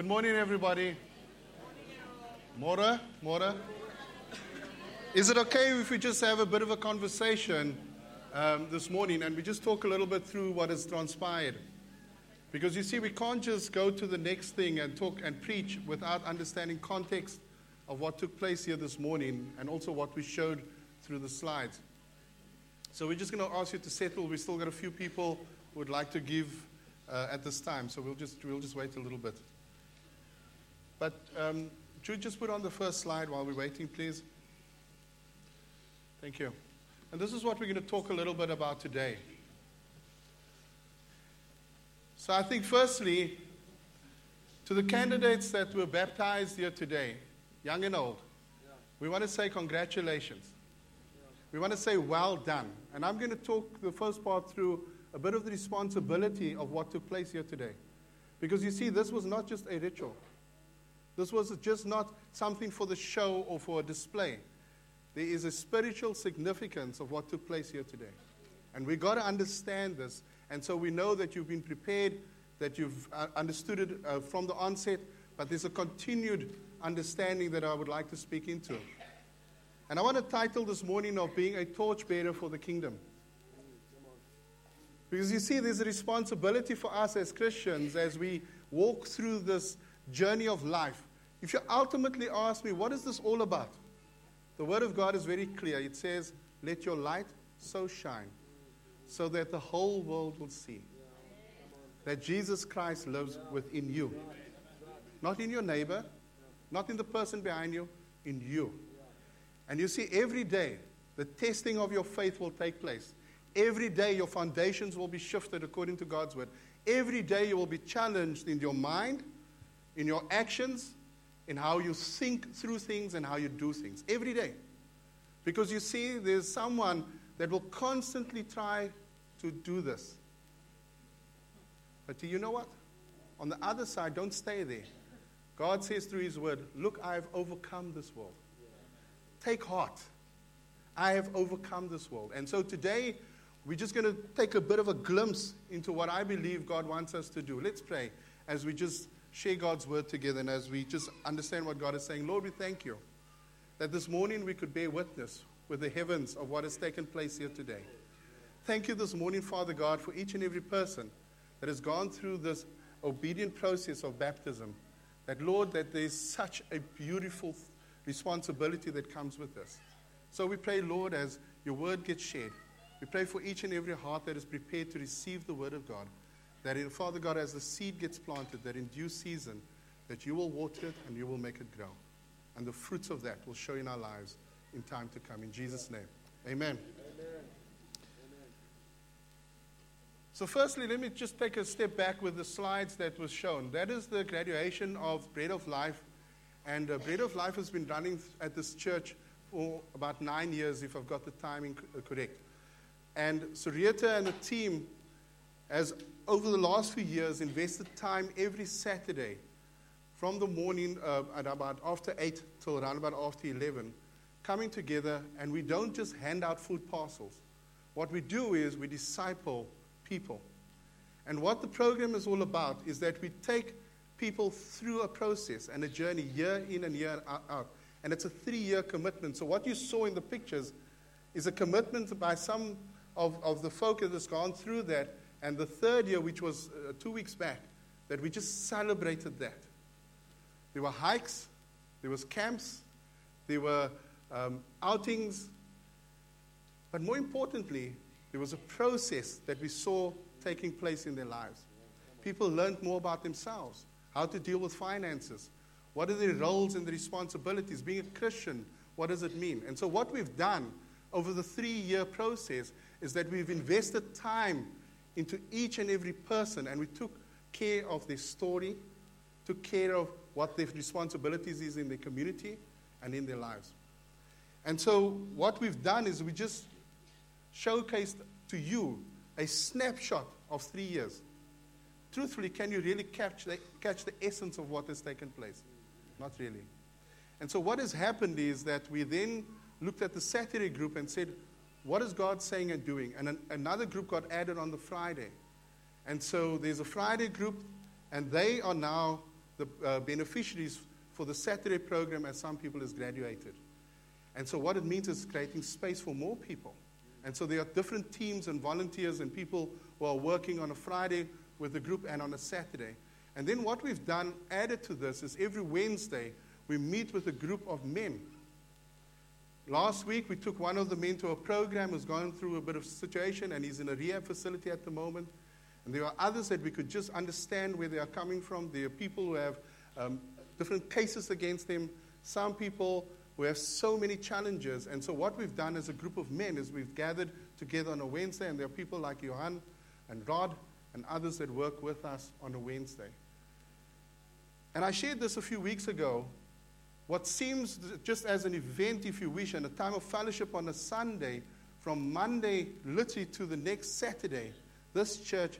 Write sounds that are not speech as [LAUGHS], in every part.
Good morning, everybody. Mora, Mora. Is it okay if we just have a bit of a conversation um, this morning and we just talk a little bit through what has transpired? Because you see, we can't just go to the next thing and talk and preach without understanding context of what took place here this morning and also what we showed through the slides. So we're just going to ask you to settle. We've still got a few people who would like to give uh, at this time, so we'll just, we'll just wait a little bit. But um, Jude, just put on the first slide while we're waiting, please. Thank you. And this is what we're going to talk a little bit about today. So I think, firstly, to the candidates that were baptized here today, young and old, we want to say congratulations. We want to say well done. And I'm going to talk the first part through a bit of the responsibility of what took place here today. Because you see, this was not just a ritual, this was just not something for the show or for a display. There is a spiritual significance of what took place here today. And we've got to understand this. And so we know that you've been prepared, that you've uh, understood it uh, from the onset, but there's a continued understanding that I would like to speak into. And I want to title this morning of being a torchbearer for the kingdom. Because you see, there's a responsibility for us as Christians as we walk through this journey of life. If you ultimately ask me, what is this all about? The Word of God is very clear. It says, Let your light so shine so that the whole world will see that Jesus Christ lives within you. Not in your neighbor, not in the person behind you, in you. And you see, every day, the testing of your faith will take place. Every day, your foundations will be shifted according to God's word. Every day, you will be challenged in your mind, in your actions, in how you think through things and how you do things. Every day. Because you see, there's someone that will constantly try to do this. But do you know what? On the other side, don't stay there. God says through His word, Look, I have overcome this world. Take heart. I have overcome this world. And so today, we're just going to take a bit of a glimpse into what I believe God wants us to do. Let's pray as we just share God's word together and as we just understand what God is saying. Lord, we thank you that this morning we could bear witness with the heavens of what has taken place here today. Thank you this morning, Father God, for each and every person that has gone through this obedient process of baptism. That, Lord, that there's such a beautiful responsibility that comes with this. So we pray, Lord, as your word gets shared, we pray for each and every heart that is prepared to receive the word of God. That in Father God, as the seed gets planted, that in due season, that you will water it and you will make it grow. And the fruits of that will show in our lives in time to come. In Jesus' name. Amen. Amen. So, firstly, let me just take a step back with the slides that was shown. That is the graduation of Bread of Life. And uh, Bread of Life has been running at this church for about nine years, if I've got the timing uh, correct. And Surieta and the team has, over the last few years, invested time every Saturday from the morning uh, at about after 8 till around about after 11, coming together, and we don't just hand out food parcels. What we do is we disciple people. And what the program is all about is that we take people through a process and a journey year in and year out. And it's a three year commitment. So, what you saw in the pictures is a commitment by some of, of the folk that has gone through that. And the third year, which was uh, two weeks back, that we just celebrated that. There were hikes, there was camps, there were um, outings, but more importantly, there was a process that we saw taking place in their lives. People learned more about themselves, how to deal with finances, what are their roles and the responsibilities. Being a Christian, what does it mean? And so, what we've done over the three year process is that we've invested time into each and every person and we took care of their story, took care of what their responsibilities is in their community and in their lives. And so what we've done is we just showcased to you a snapshot of three years. Truthfully, can you really catch the, catch the essence of what has taken place? Not really. And so what has happened is that we then looked at the Saturday group and said, what is God saying and doing? And an, another group got added on the Friday. And so there's a Friday group, and they are now the uh, beneficiaries for the Saturday program as some people has graduated. And so what it means is creating space for more people. And so there are different teams and volunteers and people who are working on a Friday with the group and on a Saturday. And then what we've done, added to this, is every Wednesday we meet with a group of men. Last week we took one of the men to a program who's going through a bit of situation and he's in a rehab facility at the moment. And there are others that we could just understand where they are coming from. There are people who have um, different cases against them. Some people who have so many challenges. And so, what we've done as a group of men is we've gathered together on a Wednesday, and there are people like Johan and Rod and others that work with us on a Wednesday. And I shared this a few weeks ago. What seems just as an event, if you wish, and a time of fellowship on a Sunday, from Monday literally to the next Saturday, this church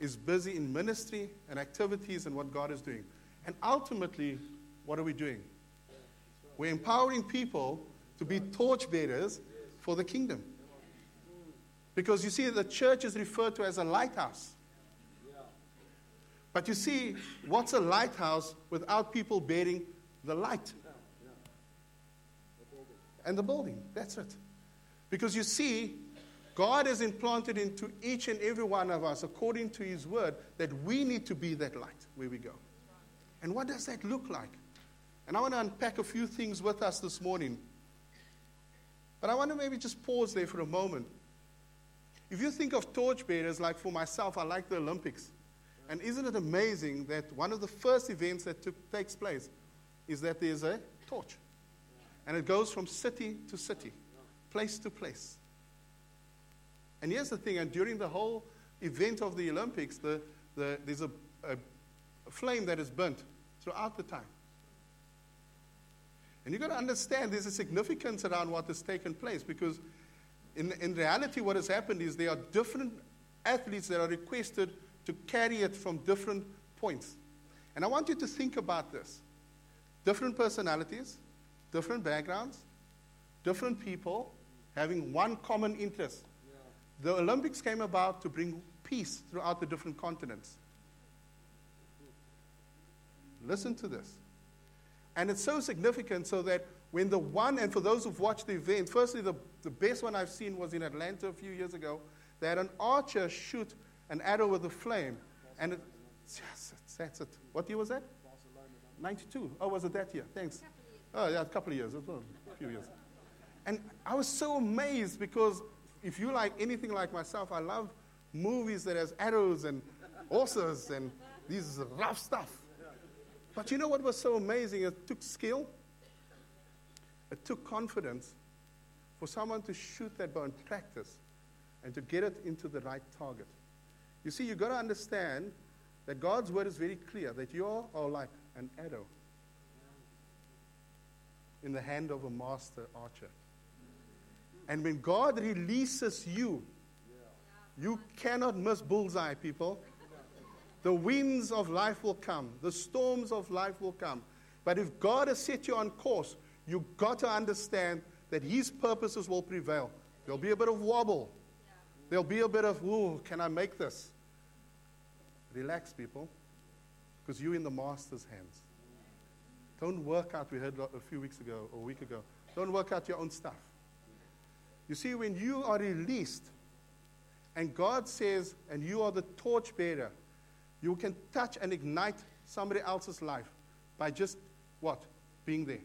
is busy in ministry and activities and what God is doing. And ultimately, what are we doing? We're empowering people to be torchbearers for the kingdom. Because you see, the church is referred to as a lighthouse. But you see, what's a lighthouse without people bearing the light? And the building. That's it. Because you see, God has implanted into each and every one of us, according to His word, that we need to be that light where we go. And what does that look like? And I want to unpack a few things with us this morning. But I want to maybe just pause there for a moment. If you think of torchbearers, like for myself, I like the Olympics. And isn't it amazing that one of the first events that took, takes place is that there's a torch? And it goes from city to city, place to place. And here's the thing, and during the whole event of the Olympics, the, the, there's a, a, a flame that is burnt throughout the time. And you've got to understand there's a significance around what has taken place because, in, in reality, what has happened is there are different athletes that are requested to carry it from different points. And I want you to think about this different personalities, different backgrounds, different people having one common interest. Yeah. The Olympics came about to bring peace throughout the different continents. Listen to this. And it's so significant so that when the one, and for those who've watched the event, firstly, the, the best one I've seen was in Atlanta a few years ago. They had an archer shoot an arrow with a flame. And it, yes, that's it. What year was that? 92. Oh, was it that year? Thanks. Oh, yeah, a couple of years. A few years. And I was so amazed because if you like anything like myself, I love movies that has arrows and horses and these rough stuff. But you know what was so amazing? It took skill, it took confidence for someone to shoot that bow and practice and to get it into the right target. You see, you've got to understand that God's word is very clear that you are like an arrow in the hand of a master archer. And when God releases you, you cannot miss bullseye, people. The winds of life will come, the storms of life will come. But if God has set you on course, you've got to understand that His purposes will prevail. There'll be a bit of wobble, there'll be a bit of, ooh, can I make this? Relax, people, because you're in the Master's hands. Don't work out, we heard a few weeks ago, or a week ago, don't work out your own stuff. You see, when you are released, and God says, and you are the torchbearer, you can touch and ignite somebody else's life by just what? Being there.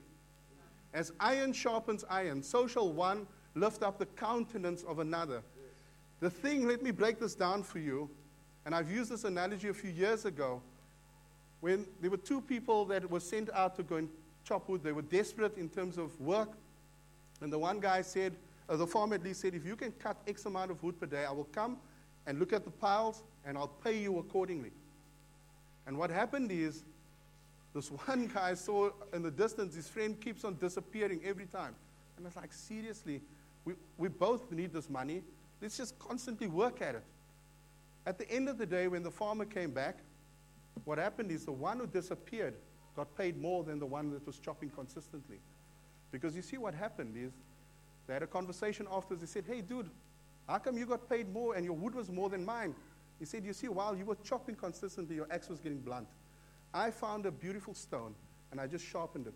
As iron sharpens iron, so shall one lift up the countenance of another. The thing, let me break this down for you, and I've used this analogy a few years ago. When there were two people that were sent out to go and chop wood, they were desperate in terms of work. And the one guy said, uh, the farmer at least said, if you can cut X amount of wood per day, I will come and look at the piles and I'll pay you accordingly. And what happened is, this [LAUGHS] one guy saw in the distance his friend keeps on disappearing every time. And I was like, seriously, we, we both need this money. Let's just constantly work at it. At the end of the day, when the farmer came back, what happened is the one who disappeared got paid more than the one that was chopping consistently. Because you see, what happened is they had a conversation afterwards. They said, Hey, dude, how come you got paid more and your wood was more than mine? He said, You see, while you were chopping consistently, your axe was getting blunt. I found a beautiful stone and I just sharpened it,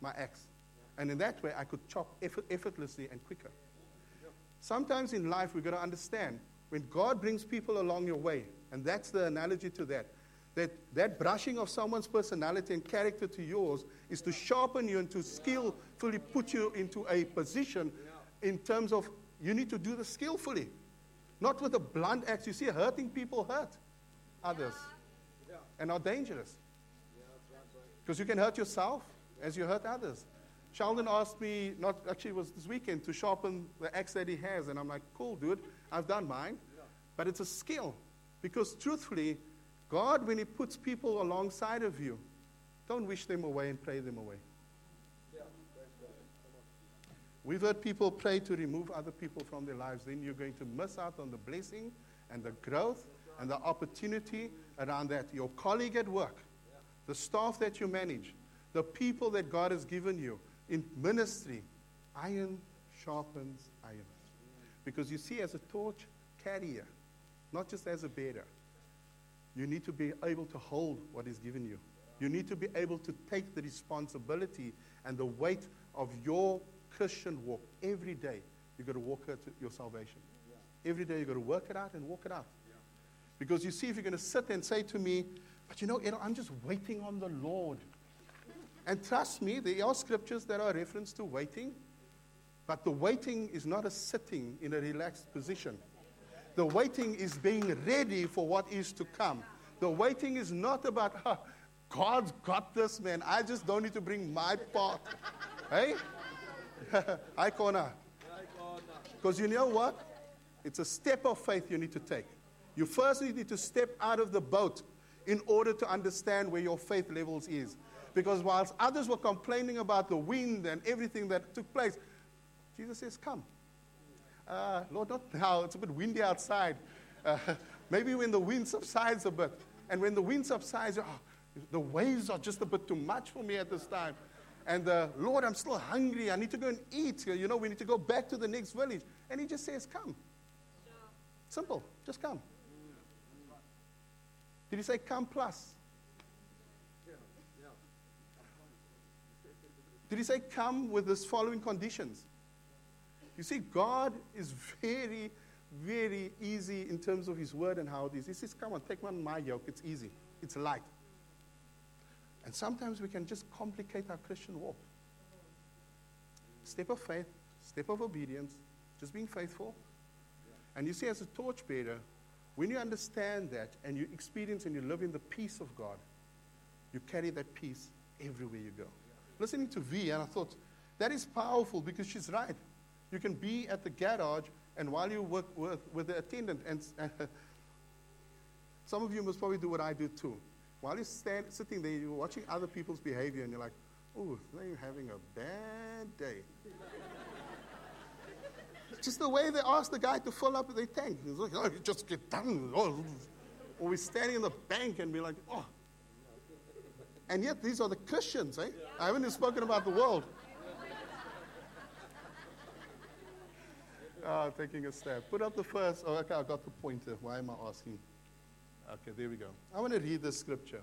my axe. And in that way, I could chop effort, effortlessly and quicker. Sometimes in life, we've got to understand when God brings people along your way, and that's the analogy to that, that that brushing of someone's personality and character to yours is to sharpen you and to skillfully put you into a position in terms of you need to do this skillfully, not with a blunt axe. You see, hurting people hurt others and are dangerous because you can hurt yourself as you hurt others. Sheldon asked me, not actually, it was this weekend, to sharpen the axe that he has. And I'm like, cool, dude, I've done mine. But it's a skill. Because truthfully, God, when He puts people alongside of you, don't wish them away and pray them away. We've heard people pray to remove other people from their lives. Then you're going to miss out on the blessing and the growth and the opportunity around that. Your colleague at work, the staff that you manage, the people that God has given you in ministry, iron sharpens iron. Because you see, as a torch carrier, not just as a bearer, you need to be able to hold what is given you. You need to be able to take the responsibility and the weight of your Christian walk every day. You've got to walk out your salvation. Every day you've got to work it out and walk it out. Because you see, if you're going to sit and say to me, but you know, I'm just waiting on the Lord. And trust me, there are scriptures that are reference to waiting, but the waiting is not a sitting in a relaxed position. The waiting is being ready for what is to come. The waiting is not about, huh, God's got this, man. I just don't need to bring my part. [LAUGHS] hey? [LAUGHS] Hi, Kona. Because you know what? It's a step of faith you need to take. You first need to step out of the boat in order to understand where your faith levels is. Because whilst others were complaining about the wind and everything that took place, Jesus says, Come. Uh, Lord, not now. It's a bit windy outside. Uh, [LAUGHS] maybe when the wind subsides a bit. And when the wind subsides, oh, the waves are just a bit too much for me at this time. And uh, Lord, I'm still hungry. I need to go and eat. You know, we need to go back to the next village. And he just says, Come. Simple. Just come. Did he say, Come plus? Did he say, Come with this following conditions? You see, God is very, very easy in terms of his word and how it is. He says, Come on, take on my yoke. It's easy, it's light. And sometimes we can just complicate our Christian walk. Step of faith, step of obedience, just being faithful. And you see, as a torchbearer, when you understand that and you experience and you live in the peace of God, you carry that peace everywhere you go listening to V, and I thought, that is powerful because she's right. You can be at the garage, and while you work with, with the attendant, and [LAUGHS] some of you must probably do what I do too. While you're stand, sitting there, you're watching other people's behavior, and you're like, oh, they're having a bad day. [LAUGHS] just the way they ask the guy to fill up their tank. He's like, oh, you just get done. Or we're standing in the bank and be like, oh, and yet, these are the Christians, eh? I haven't even spoken about the world. Oh, taking a step. Put up the first. Oh, okay, I got the pointer. Why am I asking? Okay, there we go. I want to read the scripture.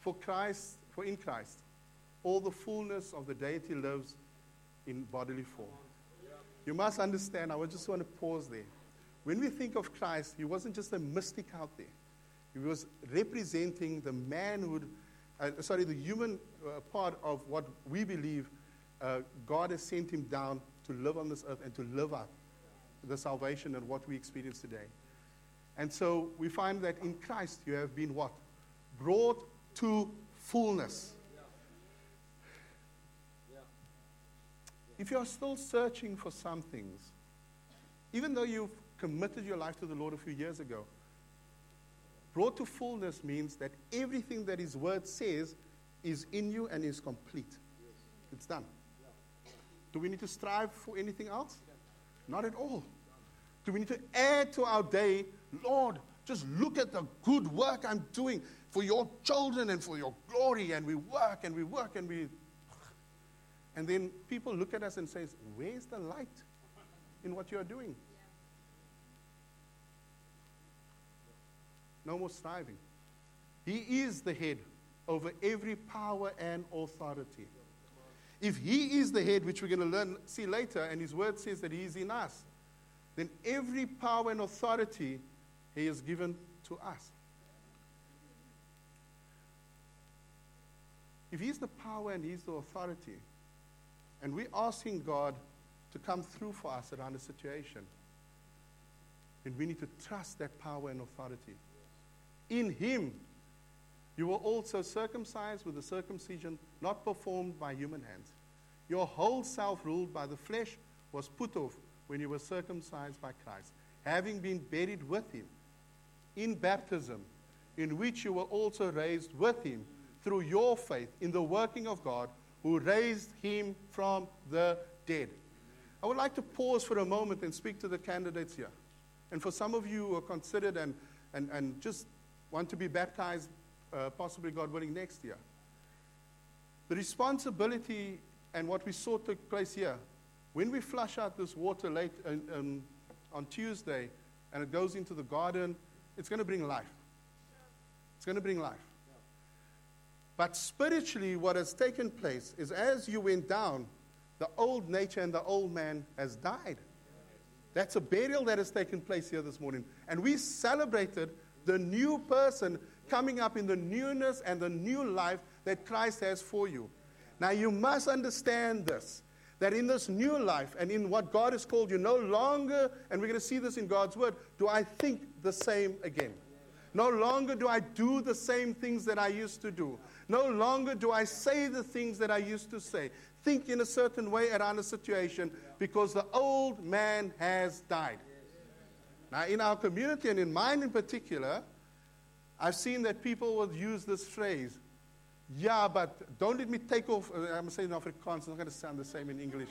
For Christ, for in Christ, all the fullness of the deity lives in bodily form. You must understand, I just want to pause there. When we think of Christ, he wasn't just a mystic out there, he was representing the manhood uh, sorry, the human uh, part of what we believe uh, God has sent him down to live on this earth and to live out the salvation and what we experience today. And so we find that in Christ you have been what? Brought to fullness. If you are still searching for some things, even though you've committed your life to the Lord a few years ago, Brought to fullness means that everything that His Word says is in you and is complete. It's done. Do we need to strive for anything else? Not at all. Do we need to add to our day, Lord, just look at the good work I'm doing for your children and for your glory, and we work and we work and we. And then people look at us and say, Where's the light in what you are doing? No more striving. He is the head over every power and authority. If he is the head, which we're going to learn, see later, and his word says that he is in us, then every power and authority he has given to us. If he's the power and he's the authority, and we're asking God to come through for us around a situation, then we need to trust that power and authority. In him, you were also circumcised with a circumcision not performed by human hands. Your whole self, ruled by the flesh, was put off when you were circumcised by Christ, having been buried with him in baptism, in which you were also raised with him through your faith in the working of God who raised him from the dead. I would like to pause for a moment and speak to the candidates here. And for some of you who are considered and, and, and just want to be baptized, uh, possibly God willing, next year. The responsibility and what we saw took place here. When we flush out this water late um, um, on Tuesday and it goes into the garden, it's going to bring life. It's going to bring life. But spiritually, what has taken place is as you went down, the old nature and the old man has died. That's a burial that has taken place here this morning. And we celebrated the new person coming up in the newness and the new life that Christ has for you. Now, you must understand this that in this new life and in what God has called you, no longer, and we're going to see this in God's word, do I think the same again. No longer do I do the same things that I used to do. No longer do I say the things that I used to say. Think in a certain way around a situation because the old man has died. Now, in our community and in mine in particular, I've seen that people will use this phrase, yeah, but don't let me take off. Uh, I'm saying in Afrikaans, it's not going to sound the same in English.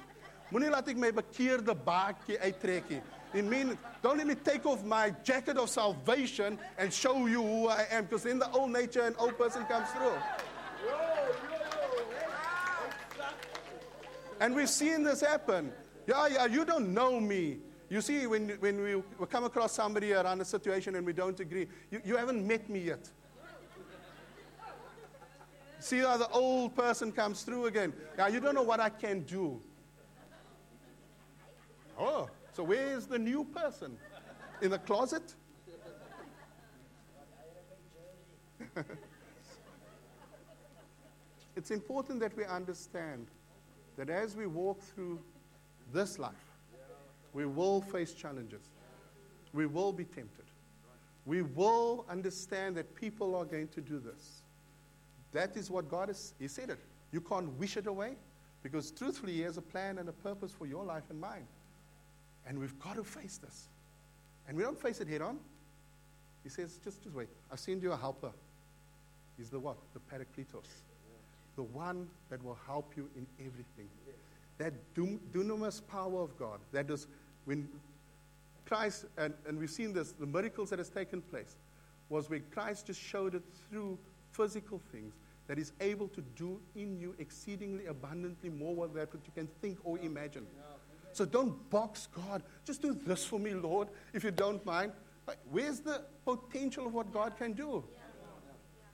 Moenie laat ek my bekeerde baadjie uittrek. It means don't let me take off my jacket of salvation and show you who I am, because in the old nature, an old person comes through. And we've seen this happen. Yeah, yeah, you don't know me. You see, when, when we come across somebody around a situation and we don't agree, you, you haven't met me yet. See how the old person comes through again. Yeah, you don't know what I can do. Oh, so where is the new person? In the closet? [LAUGHS] it's important that we understand that as we walk through this life, we will face challenges. We will be tempted. We will understand that people are going to do this. That is what God has He said it. You can't wish it away because truthfully, He has a plan and a purpose for your life and mine. And we've got to face this. And we don't face it head on. He says, just, just wait. I've sent you a helper. He's the what? The Parakletos. The one that will help you in everything. That dunamis power of God. That is when Christ, and, and we've seen this, the miracles that has taken place, was when Christ just showed it through physical things that is able to do in you exceedingly abundantly more than what you can think or imagine. So don't box God. Just do this for me, Lord, if you don't mind. Where's the potential of what God can do?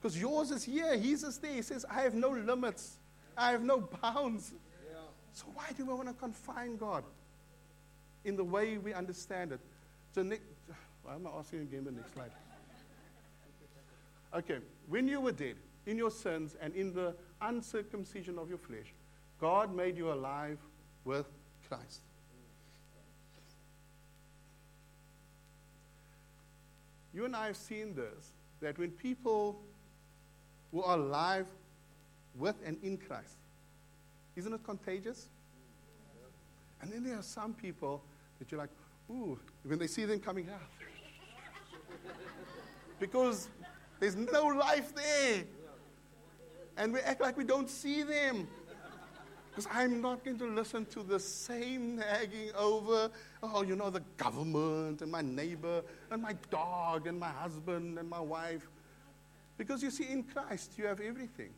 Because yours is here, His is there. He says, I have no limits, I have no bounds. So why do we want to confine God in the way we understand it? So, Nick, why am I asking again the next slide? Okay, when you were dead in your sins and in the uncircumcision of your flesh, God made you alive with Christ. You and I have seen this that when people who are alive with and in Christ, isn't it contagious? And then there are some people that you're like, ooh, when they see them coming out. [LAUGHS] because there's no life there. And we act like we don't see them. Because I'm not going to listen to the same nagging over, oh, you know, the government and my neighbor and my dog and my husband and my wife. Because you see, in Christ, you have everything.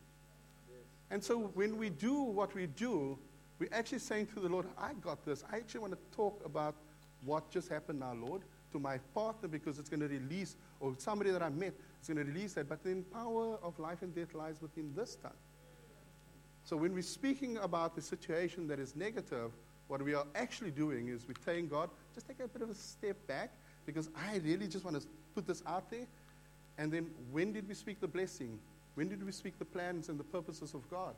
And so when we do what we do, we're actually saying to the Lord, I got this. I actually want to talk about what just happened now, Lord. to my partner because it's going to release, or somebody that I met, it's going to release that. But the power of life and death lies within this tongue. So when we're speaking about the situation that is negative, what we are actually doing is we're telling God, just take a bit of a step back because I really just want to put this out there. And then when did we speak the blessing? When did we speak the plans and the purposes of God?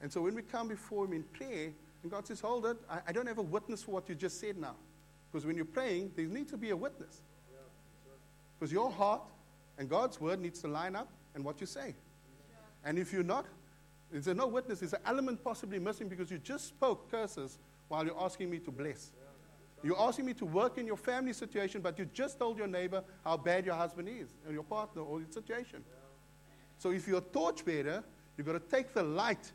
And so when we come before Him in prayer, and God says, Hold it, I, I don't have a witness for what you just said now. Because when you're praying, there needs to be a witness. Because your heart and God's word needs to line up and what you say. And if you're not, there's no witness. There's an element possibly missing because you just spoke curses while you're asking me to bless. You're asking me to work in your family situation, but you just told your neighbor how bad your husband is, or your partner, or your situation. So if you're a torchbearer, you've got to take the light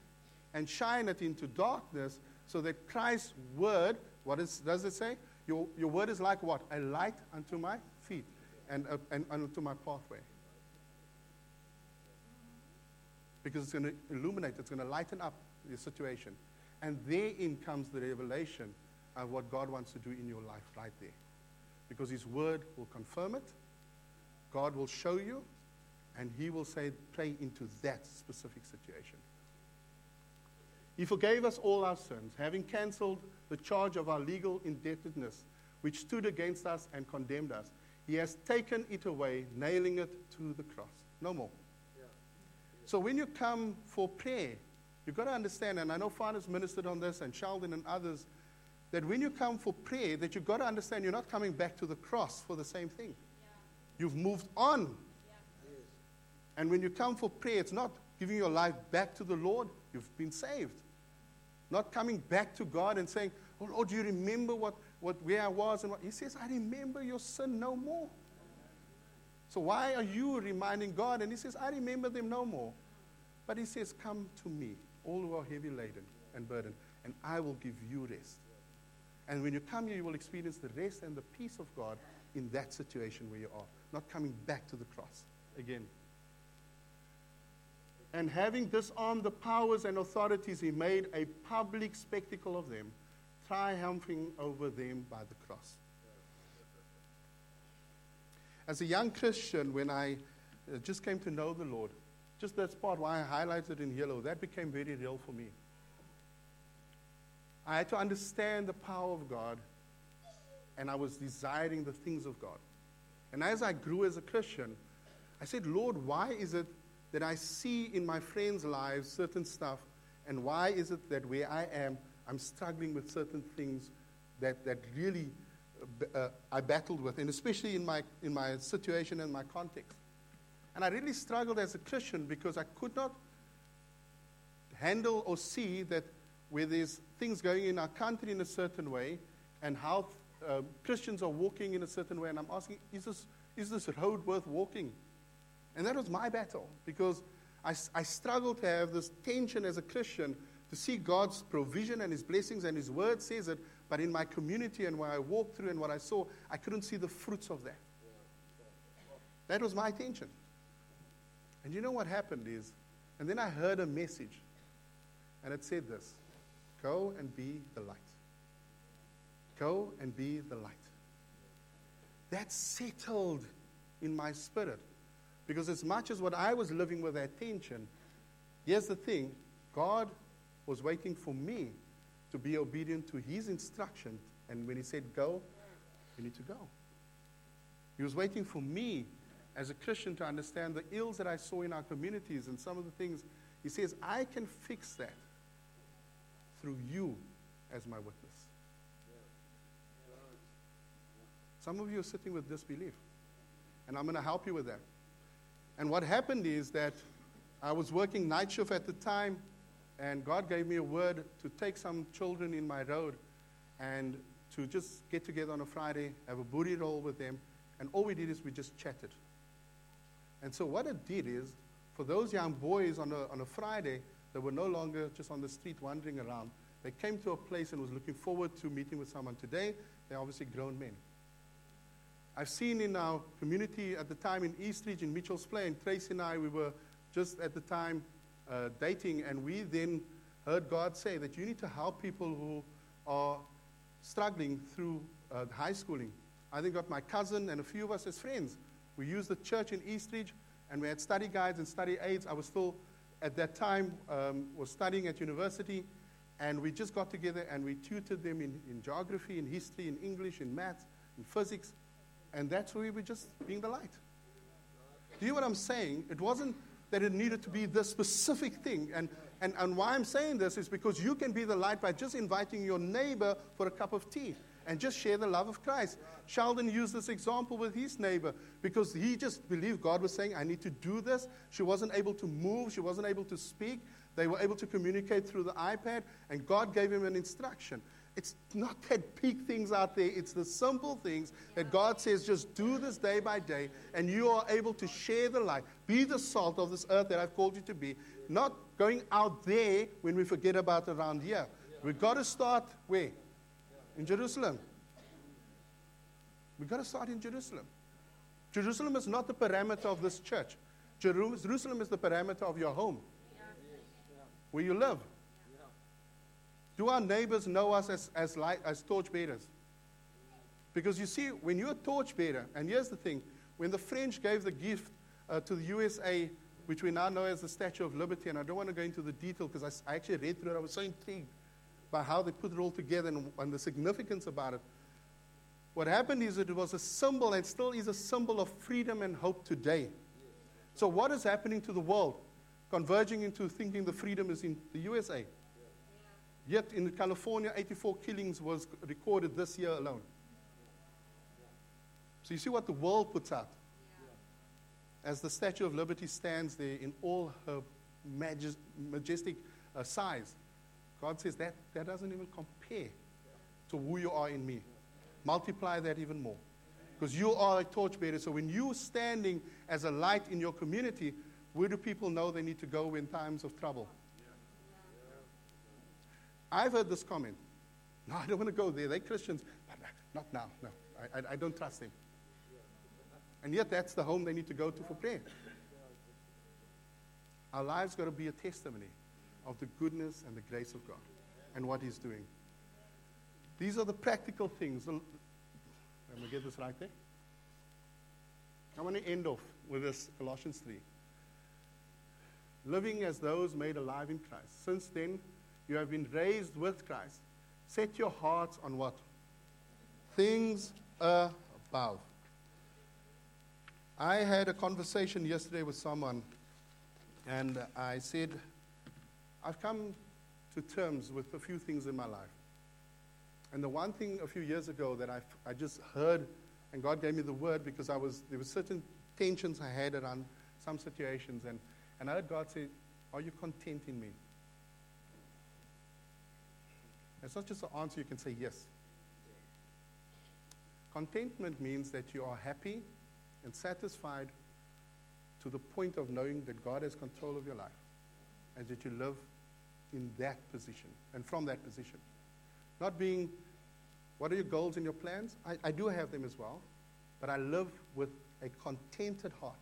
and shine it into darkness so that Christ's word, what is, does it say? Your, your word is like what? A light unto my feet and, uh, and unto my pathway. Because it's going to illuminate, it's going to lighten up the situation. And therein comes the revelation of what God wants to do in your life right there. Because His Word will confirm it, God will show you, and He will say, pray into that specific situation. He forgave us all our sins, having cancelled the charge of our legal indebtedness, which stood against us and condemned us. He has taken it away, nailing it to the cross. No more. Yeah. So when you come for prayer, you've got to understand, and I know fathers ministered on this, and Sheldon and others, that when you come for prayer, that you've got to understand you're not coming back to the cross for the same thing. Yeah. You've moved on. Yeah. And when you come for prayer, it's not giving your life back to the Lord. You've been saved. Not coming back to God and saying, Oh Lord, do you remember what, what where I was and what He says, I remember your sin no more. So why are you reminding God? And He says, I remember them no more. But He says, Come to me, all who are heavy laden and burdened, and I will give you rest. And when you come here, you will experience the rest and the peace of God in that situation where you are, not coming back to the cross again and having disarmed the powers and authorities, he made a public spectacle of them, triumphing over them by the cross. As a young Christian, when I uh, just came to know the Lord, just that spot why I highlighted in yellow, that became very real for me. I had to understand the power of God, and I was desiring the things of God. And as I grew as a Christian, I said, Lord, why is it that I see in my friends' lives certain stuff, and why is it that where I am, I'm struggling with certain things that, that really uh, I battled with, and especially in my, in my situation and my context. And I really struggled as a Christian because I could not handle or see that where there's things going in our country in a certain way and how uh, Christians are walking in a certain way, and I'm asking, is this, is this road worth walking? And that was my battle because I, I struggled to have this tension as a Christian to see God's provision and His blessings, and His word says it, but in my community and where I walked through and what I saw, I couldn't see the fruits of that. That was my tension. And you know what happened is, and then I heard a message, and it said this Go and be the light. Go and be the light. That settled in my spirit. Because as much as what I was living with that tension, here's the thing God was waiting for me to be obedient to his instruction. And when he said go, you need to go. He was waiting for me as a Christian to understand the ills that I saw in our communities and some of the things. He says, I can fix that through you as my witness. Some of you are sitting with disbelief, and I'm going to help you with that. And what happened is that I was working night shift at the time, and God gave me a word to take some children in my road and to just get together on a Friday, have a boerie roll with them, and all we did is we just chatted. And so what it did is, for those young boys on a, on a Friday, they were no longer just on the street wandering around. They came to a place and was looking forward to meeting with someone. Today, they're obviously grown men. I've seen in our community at the time in Eastridge in Mitchell's Plain, Tracy and I, we were just at the time uh, dating, and we then heard God say that you need to help people who are struggling through uh, high schooling I then got my cousin and a few of us as friends. We used the church in Eastridge, and we had study guides and study aids. I was still, at that time, um, was studying at university, and we just got together and we tutored them in, in geography, in history, in English, in maths, in physics, and that's where we were just being the light. Do you know what I'm saying? It wasn't that it needed to be this specific thing. And, and, and why I'm saying this is because you can be the light by just inviting your neighbor for a cup of tea and just share the love of Christ. Sheldon used this example with his neighbor because he just believed God was saying, I need to do this. She wasn't able to move, she wasn't able to speak. They were able to communicate through the iPad, and God gave him an instruction. It's not that big things out there, it's the simple things that God says, just do this day by day, and you are able to share the light. Be the salt of this earth that I've called you to be. Not going out there when we forget about around here. We've got to start where? In Jerusalem. We've got to start in Jerusalem. Jerusalem is not the parameter of this church. Jerusalem is the parameter of your home, where you live. Do our neighbors know us as, as, light, as torch bearers? Because you see, when you're a torch bearer, and here's the thing when the French gave the gift uh, to the USA, which we now know as the Statue of Liberty, and I don't want to go into the detail because I, I, actually read through it, I was so intrigued by how they put it all together and, and the significance about it. What happened is it was a symbol and still is a symbol of freedom and hope today. So, what is happening to the world? Converging into thinking the freedom is in the USA. Yet in California, 84 killings was recorded this year alone. So you see what the world puts out. As the Statue of Liberty stands there in all her majestic uh, size, God says that, that doesn't even compare to who you are in me. Multiply that even more. Because you are a torchbearer. So when you're standing as a light in your community, where do people know they need to go in times of trouble? I've heard this comment. [LAUGHS] No, I don't want to go there. They're Christians. But uh, not now. No, I, I, I don't trust them. And yet, that's the home they need to go to for prayer. Our lives got to be a testimony of the goodness and the grace of God and what He's doing. These are the practical things. Let me get this right there. I want to end off with this Colossians 3. Living as those made alive in Christ. Since then, you have been raised with Christ. Set your hearts on what? Things above. I had a conversation yesterday with someone, and I said, I've come to terms with a few things in my life. And the one thing a few years ago that I, I just heard, and God gave me the word because I was, there were certain tensions I had around some situations, and, and I heard God say, Are you content in me? It's not just an answer you can say yes. Contentment means that you are happy and satisfied to the point of knowing that God has control of your life and that you live in that position and from that position. Not being, what are your goals and your plans? I, I do have them as well, but I live with a contented heart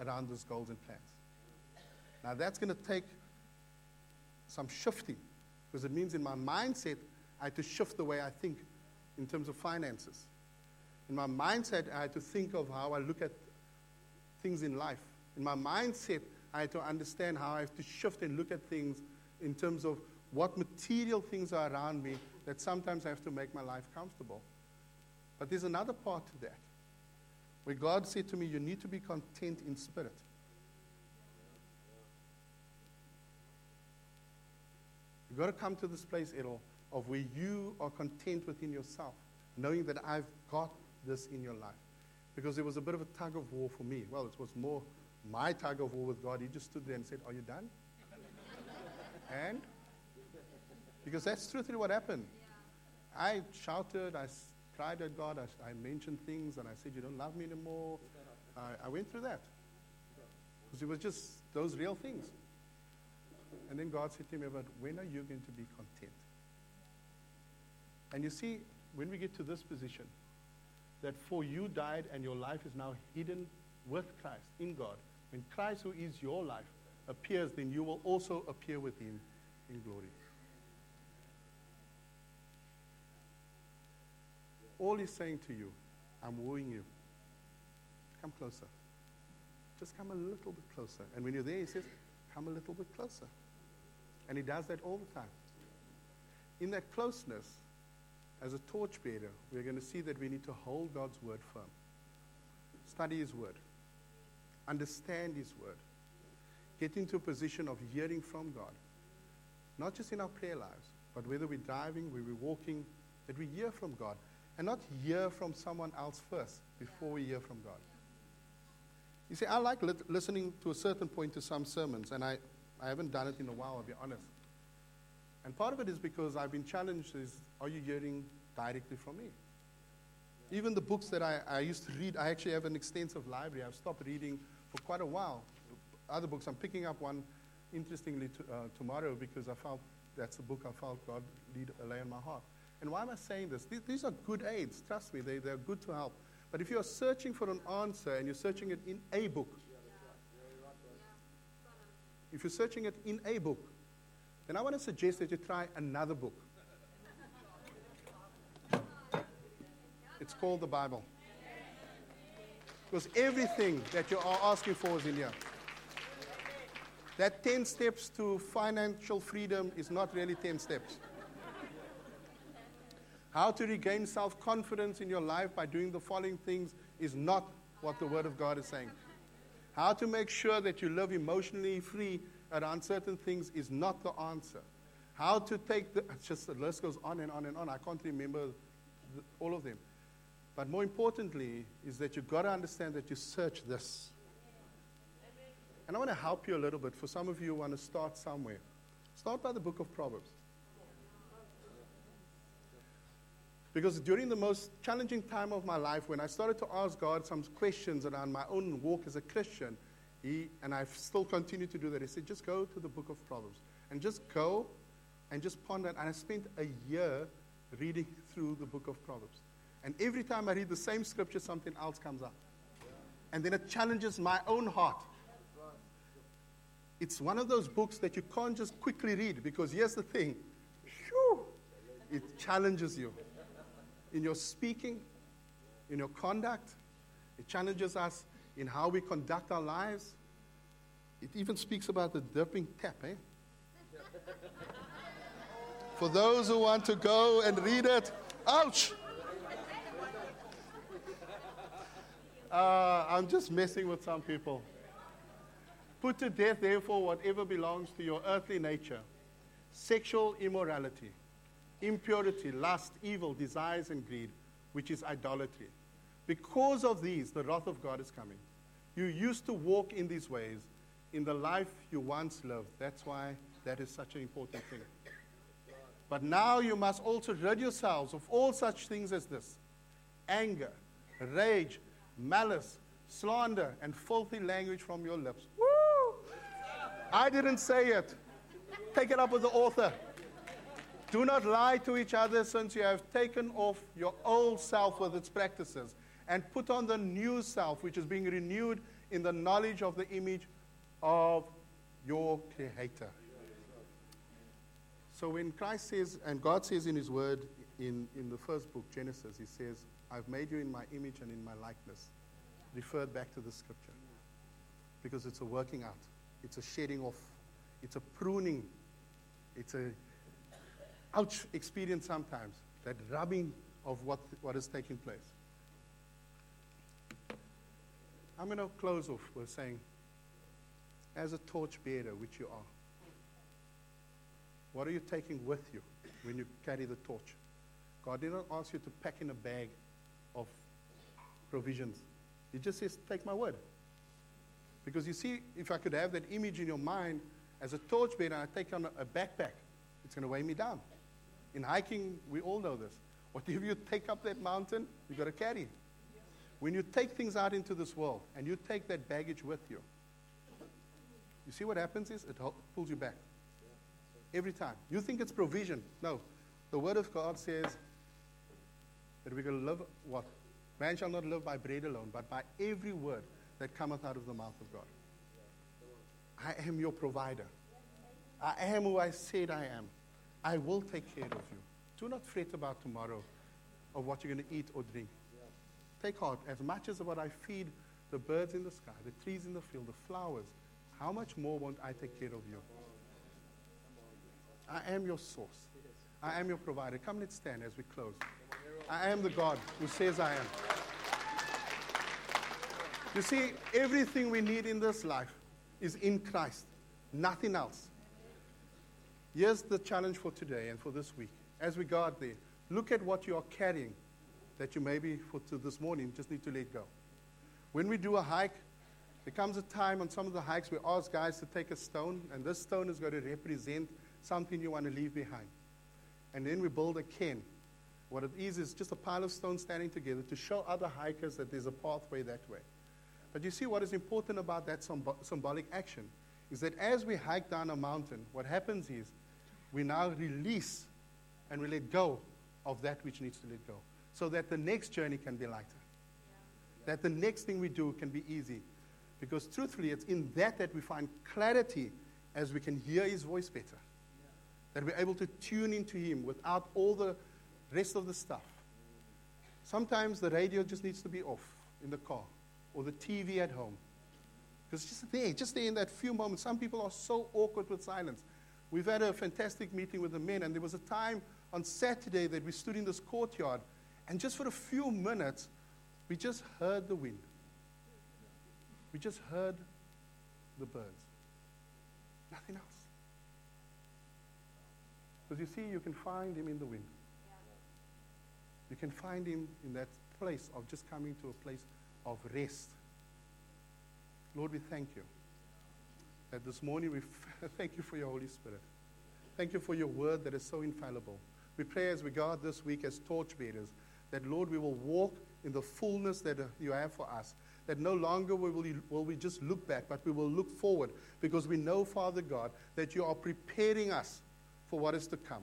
around those goals and plans. Now, that's going to take some shifting because it means in my mindset, I had to shift the way I think in terms of finances. In my mindset, I had to think of how I look at things in life. In my mindset, I had to understand how I have to shift and look at things in terms of what material things are around me that sometimes I have to make my life comfortable. But there's another part to that, where God said to me, You need to be content in spirit. You've got to come to this place, Errol, of where you are content within yourself, knowing that I've got this in your life. Because it was a bit of a tug of war for me. Well, it was more my tug of war with God. He just stood there and said, Are you done? [LAUGHS] and? Because that's truthfully what happened. I shouted, I cried at God, I, I, mentioned things, and I said, You don't love me anymore. I, I went through that. Because it was just those real things. And then God said to me, But when are you going to be content? And you see, when we get to this position, that for you died and your life is now hidden with Christ in God, when Christ, who is your life, appears, then you will also appear with him in glory. all He's saying to you, I'm wooing you. Come closer. Just come a little bit closer. And when you're there, He says, Come a little bit closer. And He does that all the time. In that closeness, as a torchbearer, we're going to see that we need to hold God's word firm, study His word, understand His word, get into a position of hearing from God, not just in our prayer lives, but whether we're driving, whether we're walking, that we hear from God, and not hear from someone else first before we hear from God. You see, I like li- listening to a certain point to some sermons, and I, I haven't done it in a while, I'll be honest. And part of it is because I've been challenged is, are you hearing directly from me? Even the books that I, I used to read, I actually have an extensive library. I've stopped reading for quite a while. Other books, I'm picking up one, interestingly, to, uh, tomorrow because I felt that's a book I felt God lead, lay in my heart. And why am I saying this? These, these are good aids. Trust me, they, they're good to help. But if you're searching for an answer and you're searching it in a book, if you're searching it in a book, then I want to suggest that you try another book. It's called the Bible. Because everything that you are asking for is in here. That 10 steps to financial freedom is not really 10 steps. How to regain self confidence in your life by doing the following things is not what the Word of God is saying. How to make sure that you live emotionally free around certain things is not the answer. How to take the, just the list goes on and on and on. I can't remember the, all of them. But more importantly, is that you've got to understand that you search this. And I want to help you a little bit. For some of you who want to start somewhere, start by the book of Proverbs. Because during the most challenging time of my life, when I started to ask God some questions around my own walk as a Christian, He, and I still continue to do that, He said, just go to the book of Proverbs. And just go and just ponder. And I spent a year reading through the book of Proverbs. And every time I read the same scripture, something else comes up. And then it challenges my own heart. It's one of those books that you can't just quickly read because here's the thing it challenges you in your speaking, in your conduct. It challenges us in how we conduct our lives. It even speaks about the dipping tap, eh? [LAUGHS] For those who want to go and read it, ouch! Uh, I'm just messing with some people. Put to death, therefore, whatever belongs to your earthly nature sexual immorality, impurity, lust, evil, desires, and greed, which is idolatry. Because of these, the wrath of God is coming. You used to walk in these ways in the life you once lived. That's why that is such an important thing. But now you must also rid yourselves of all such things as this anger, rage, malice, slander, and filthy language from your lips. Woo! I didn't say it. Take it up with the author. Do not lie to each other, since you have taken off your old self with its practices and put on the new self, which is being renewed in the knowledge of the image of your Creator. So when Christ says, and God says in His Word in, in the first book, Genesis, He says, I've made you in my image and in my likeness. Referred back to the scripture. Because it's a working out, it's a shedding off, it's a pruning, it's a ouch experience sometimes, that rubbing of what, what is taking place. I'm going to close off with saying, as a torch bearer, which you are, what are you taking with you when you carry the torch? God did not ask you to pack in a bag of provisions. He just says, Take my word. Because you see, if I could have that image in your mind as a torchbearer, I take on a backpack, it's going to weigh me down. In hiking, we all know this. Whatever you take up that mountain, you've got to carry. When you take things out into this world and you take that baggage with you, you see what happens is it pulls you back. Every time. You think it's provision. No. The Word of God says that we're going to live what? Man shall not live by bread alone, but by every word that cometh out of the mouth of God. I am your provider. I am who I said I am. I will take care of you. Do not fret about tomorrow or what you're going to eat or drink. Take heart, as much as what I feed the birds in the sky, the trees in the field, the flowers, how much more won't I take care of you? I am your source. I am your provider. Come, let's stand as we close. I am the God who says I am. You see, everything we need in this life is in Christ, nothing else. Here's the challenge for today and for this week. As we go out there, look at what you are carrying that you maybe for this morning just need to let go. When we do a hike, there comes a time on some of the hikes we ask guys to take a stone, and this stone is going to represent something you want to leave behind. And then we build a cairn. What it is is just a pile of stones standing together to show other hikers that there's a pathway that way. But you see, what is important about that symbolic action is that as we hike down a mountain, what happens is we now release and we let go of that which needs to let go so that the next journey can be lighter. Yeah. That the next thing we do can be easy. Because truthfully, it's in that that we find clarity as we can hear his voice better. Yeah. That we're able to tune into him without all the rest of the stuff. Sometimes the radio just needs to be off in the car or the TV at home. Because just there, just there in that few moments, some people are so awkward with silence. We've had a fantastic meeting with the men, and there was a time on Saturday that we stood in this courtyard and just for a few minutes, we just heard the wind. We just heard the birds. Nothing else. Because you see, you can find him in the wind. You can find him in that place of just coming to a place of rest. Lord, we thank you that this morning we [LAUGHS] thank you for your Holy Spirit. Thank you for your word that is so infallible. We pray as we out this week as torchbearers that, Lord, we will walk in the fullness that uh, you have for us. That no longer will we, will we just look back, but we will look forward because we know, Father God, that you are preparing us for what is to come.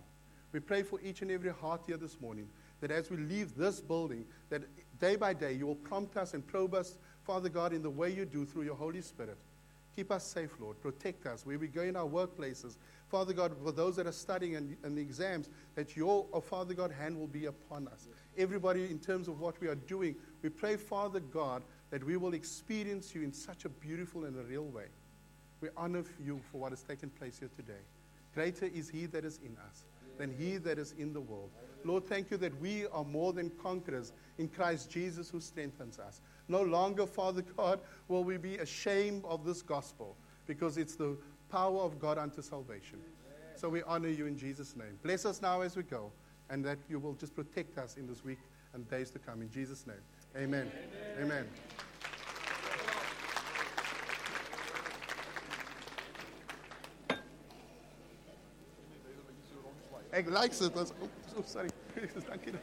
We pray for each and every heart here this morning that as we leave this building, that day by day you will prompt us and probe us, Father God, in the way you do through your Holy Spirit. Keep us safe, Lord. Protect us where we go in our workplaces. Father God, for those that are studying and, and the exams, that your, oh, Father God, hand will be upon us. Everybody, in terms of what we are doing, we pray, Father God, that we will experience you in such a beautiful and a real way. We honor you for what has taken place here today. Greater is he that is in us than he that is in the world. Lord, thank you that we are more than conquerors in Christ Jesus who strengthens us. No longer, Father God, will we be ashamed of this gospel because it's the power of God unto salvation. So we honor you in Jesus' name. Bless us now as we go, and that you will just protect us in this week and days to come. In Jesus' name. Amen. Amen. Amen. Ek like dit oh, sorry. [LAUGHS] Dankie.